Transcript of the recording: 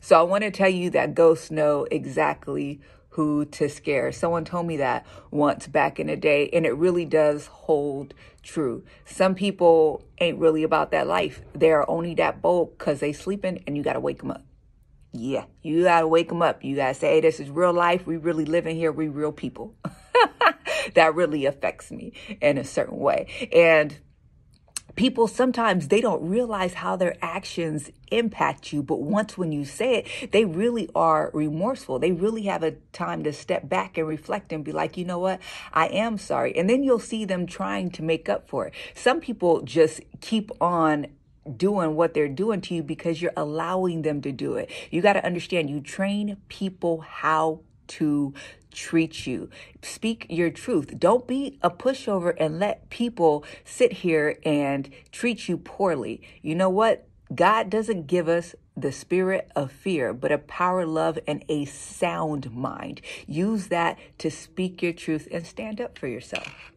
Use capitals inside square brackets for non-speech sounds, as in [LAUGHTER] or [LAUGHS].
So I want to tell you that ghosts know exactly who to scare. Someone told me that once back in the day, and it really does hold true. Some people ain't really about that life. They're only that bold because they sleeping and you got to wake them up. Yeah, you got to wake them up. You got to say, hey, this is real life. We really living here. We real people. [LAUGHS] that really affects me in a certain way. And people sometimes they don't realize how their actions impact you but once when you say it they really are remorseful. They really have a time to step back and reflect and be like you know what? I am sorry. And then you'll see them trying to make up for it. Some people just keep on doing what they're doing to you because you're allowing them to do it. You got to understand you train people how to treat you. Speak your truth. Don't be a pushover and let people sit here and treat you poorly. You know what? God doesn't give us the spirit of fear, but a power, love, and a sound mind. Use that to speak your truth and stand up for yourself.